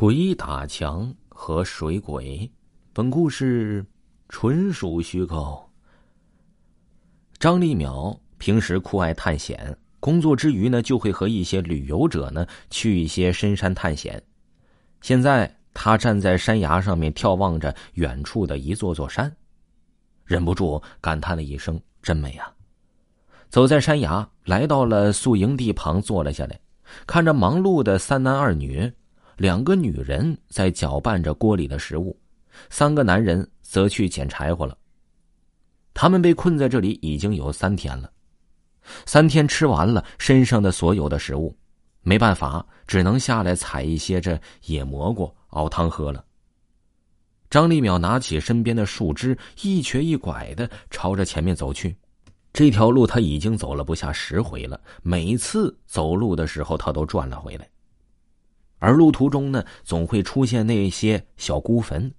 鬼打墙和水鬼，本故事纯属虚构。张立淼平时酷爱探险，工作之余呢，就会和一些旅游者呢去一些深山探险。现在他站在山崖上面，眺望着远处的一座座山，忍不住感叹了一声：“真美啊！”走在山崖，来到了宿营地旁，坐了下来，看着忙碌的三男二女。两个女人在搅拌着锅里的食物，三个男人则去捡柴火了。他们被困在这里已经有三天了，三天吃完了身上的所有的食物，没办法，只能下来采一些这野蘑菇熬汤喝了。张立淼拿起身边的树枝，一瘸一拐的朝着前面走去。这条路他已经走了不下十回了，每次走路的时候他都转了回来。而路途中呢，总会出现那些小孤坟。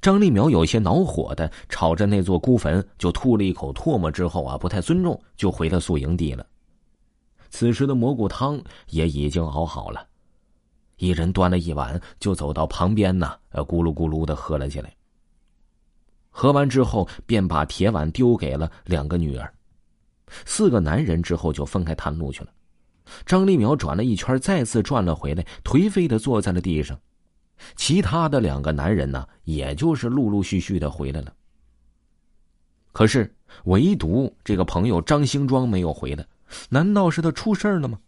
张立苗有些恼火的朝着那座孤坟就吐了一口唾沫，之后啊，不太尊重，就回了宿营地了。此时的蘑菇汤也已经熬好了，一人端了一碗，就走到旁边呢，呃，咕噜咕噜的喝了起来。喝完之后，便把铁碗丢给了两个女儿。四个男人之后就分开探路去了。张立苗转了一圈，再次转了回来，颓废的坐在了地上。其他的两个男人呢，也就是陆陆续续的回来了。可是，唯独这个朋友张兴庄没有回来，难道是他出事了吗？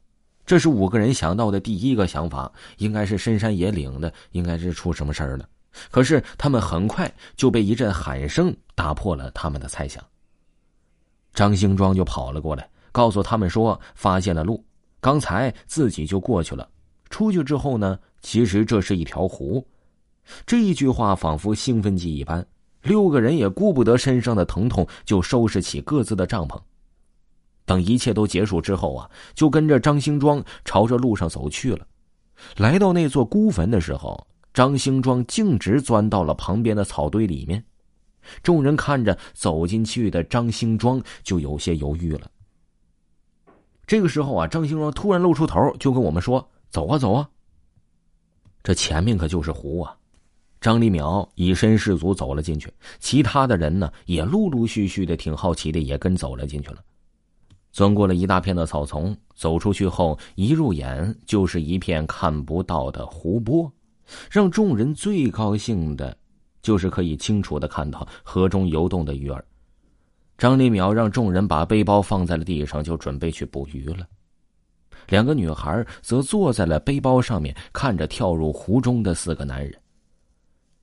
这是五个人想到的第一个想法，应该是深山野岭的，应该是出什么事儿了。可是，他们很快就被一阵喊声打破了他们的猜想。张兴庄就跑了过来，告诉他们说，发现了路。刚才自己就过去了，出去之后呢，其实这是一条湖。这一句话仿佛兴奋剂一般，六个人也顾不得身上的疼痛，就收拾起各自的帐篷。等一切都结束之后啊，就跟着张兴庄朝着路上走去了。来到那座孤坟的时候，张兴庄径直钻到了旁边的草堆里面。众人看着走进去的张兴庄，就有些犹豫了。这个时候啊，张兴荣突然露出头，就跟我们说：“走啊，走啊！”这前面可就是湖啊！张立淼以身试足走了进去，其他的人呢，也陆陆续续的挺好奇的，也跟走了进去了。钻过了一大片的草丛，走出去后，一入眼就是一片看不到的湖泊。让众人最高兴的，就是可以清楚的看到河中游动的鱼儿。张立淼让众人把背包放在了地上，就准备去捕鱼了。两个女孩则坐在了背包上面，看着跳入湖中的四个男人。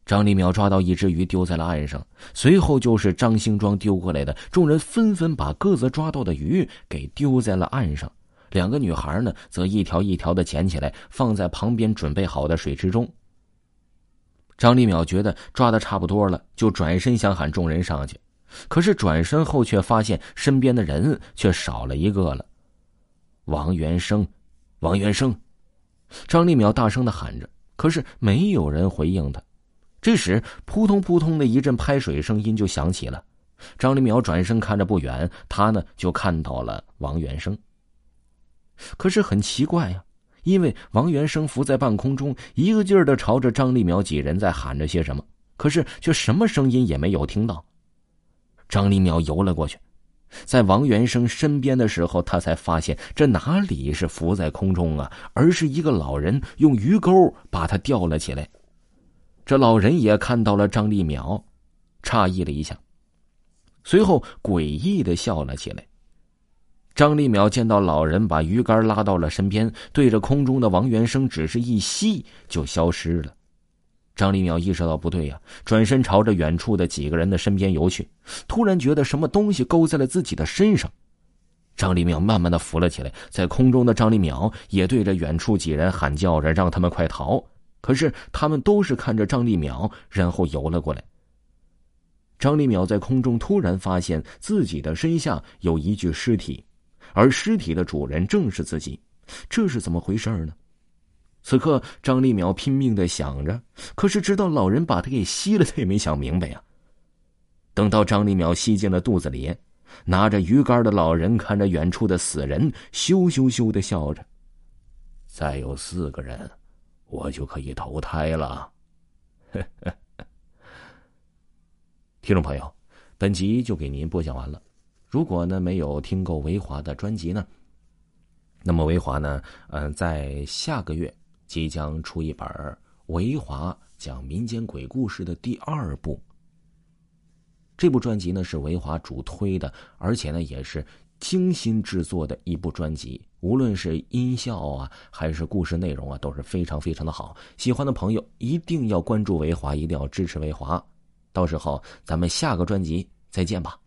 张立淼抓到一只鱼，丢在了岸上，随后就是张兴庄丢过来的。众人纷纷把各自抓到的鱼给丢在了岸上。两个女孩呢，则一条一条的捡起来，放在旁边准备好的水池中。张立淼觉得抓的差不多了，就转身想喊众人上去。可是转身后，却发现身边的人却少了一个了。王元生，王元生，张立淼大声的喊着，可是没有人回应他。这时，扑通扑通的一阵拍水声音就响起了。张立淼转身看着不远，他呢就看到了王元生。可是很奇怪呀，因为王元生浮在半空中，一个劲儿的朝着张立淼几人在喊着些什么，可是却什么声音也没有听到。张立淼游了过去，在王元生身边的时候，他才发现这哪里是浮在空中啊，而是一个老人用鱼钩把他吊了起来。这老人也看到了张立淼，诧异了一下，随后诡异的笑了起来。张立淼见到老人把鱼竿拉到了身边，对着空中的王元生只是一吸，就消失了。张立淼意识到不对呀，转身朝着远处的几个人的身边游去。突然觉得什么东西勾在了自己的身上，张立淼慢慢的浮了起来。在空中的张立淼也对着远处几人喊叫着，让他们快逃。可是他们都是看着张立淼，然后游了过来。张立淼在空中突然发现自己的身下有一具尸体，而尸体的主人正是自己，这是怎么回事呢？此刻，张立淼拼命的想着，可是直到老人把他给吸了，他也没想明白呀。等到张立淼吸进了肚子里，拿着鱼竿的老人看着远处的死人，羞羞羞的笑着。再有四个人，我就可以投胎了。听众朋友，本集就给您播讲完了。如果呢没有听够维华的专辑呢，那么维华呢，嗯，在下个月。即将出一本《维华讲民间鬼故事》的第二部。这部专辑呢是维华主推的，而且呢也是精心制作的一部专辑。无论是音效啊，还是故事内容啊，都是非常非常的好。喜欢的朋友一定要关注维华，一定要支持维华。到时候咱们下个专辑再见吧。